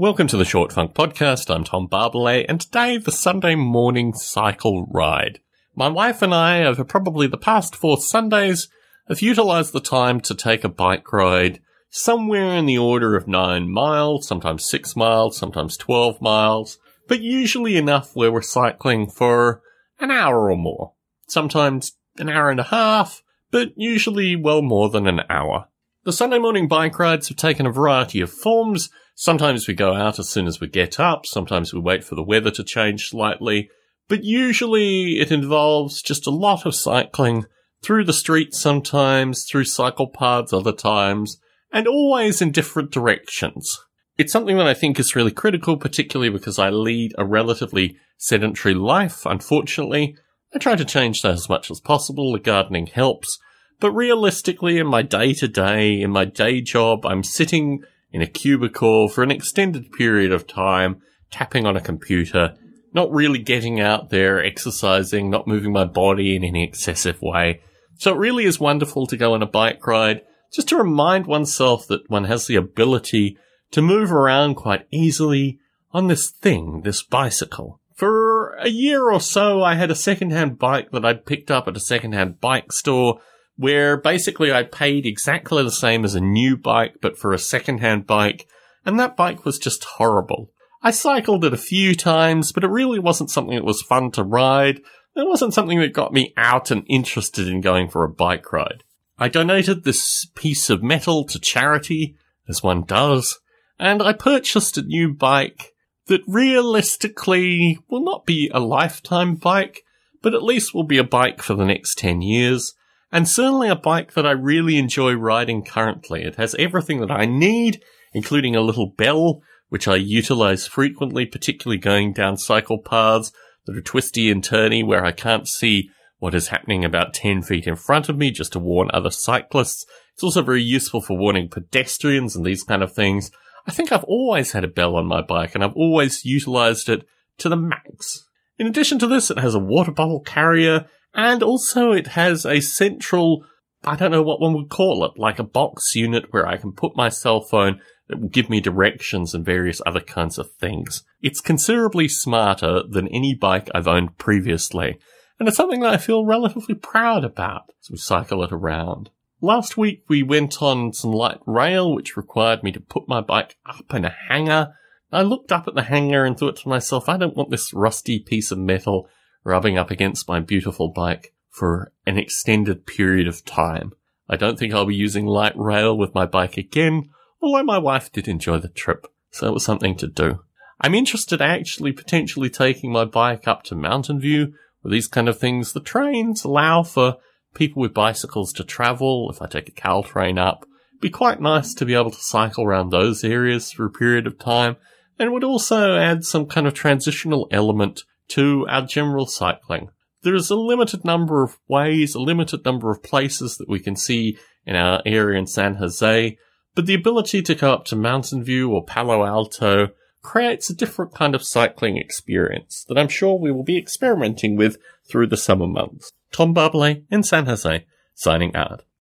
Welcome to the Short Funk Podcast. I'm Tom Barbalet, and today the Sunday morning cycle ride. My wife and I, over probably the past four Sundays, have utilized the time to take a bike ride somewhere in the order of nine miles, sometimes six miles, sometimes 12 miles, but usually enough where we're cycling for an hour or more. Sometimes an hour and a half, but usually well more than an hour. The Sunday morning bike rides have taken a variety of forms. Sometimes we go out as soon as we get up, sometimes we wait for the weather to change slightly, but usually it involves just a lot of cycling through the streets sometimes, through cycle paths other times, and always in different directions. It's something that I think is really critical, particularly because I lead a relatively sedentary life, unfortunately. I try to change that as much as possible. The gardening helps. But realistically, in my day to day, in my day job, I'm sitting in a cubicle for an extended period of time, tapping on a computer, not really getting out there, exercising, not moving my body in any excessive way. So it really is wonderful to go on a bike ride, just to remind oneself that one has the ability to move around quite easily on this thing, this bicycle. For a year or so, I had a secondhand bike that I'd picked up at a secondhand bike store where basically I paid exactly the same as a new bike, but for a secondhand bike, and that bike was just horrible. I cycled it a few times, but it really wasn't something that was fun to ride. It wasn't something that got me out and interested in going for a bike ride. I donated this piece of metal to charity, as one does, and I purchased a new bike that realistically will not be a lifetime bike, but at least will be a bike for the next 10 years and certainly a bike that I really enjoy riding currently. It has everything that I need, including a little bell, which I utilize frequently, particularly going down cycle paths that are twisty and turny where I can't see what is happening about 10 feet in front of me just to warn other cyclists. It's also very useful for warning pedestrians and these kind of things. I think I've always had a bell on my bike and I've always utilized it to the max. In addition to this, it has a water bottle carrier and also it has a central, I don't know what one would call it, like a box unit where I can put my cell phone that will give me directions and various other kinds of things. It's considerably smarter than any bike I've owned previously. And it's something that I feel relatively proud about as we cycle it around. Last week we went on some light rail, which required me to put my bike up in a hangar. I looked up at the hangar and thought to myself, I don't want this rusty piece of metal rubbing up against my beautiful bike for an extended period of time. I don't think I'll be using light rail with my bike again, although my wife did enjoy the trip, so it was something to do. I'm interested actually potentially taking my bike up to Mountain View with these kind of things. The trains allow for people with bicycles to travel. If I take a Caltrain up, It'd be quite nice to be able to cycle around those areas for a period of time and would also add some kind of transitional element to our general cycling. There is a limited number of ways, a limited number of places that we can see in our area in San Jose, but the ability to go up to Mountain View or Palo Alto creates a different kind of cycling experience that I'm sure we will be experimenting with through the summer months. Tom Barbalet in San Jose, signing out.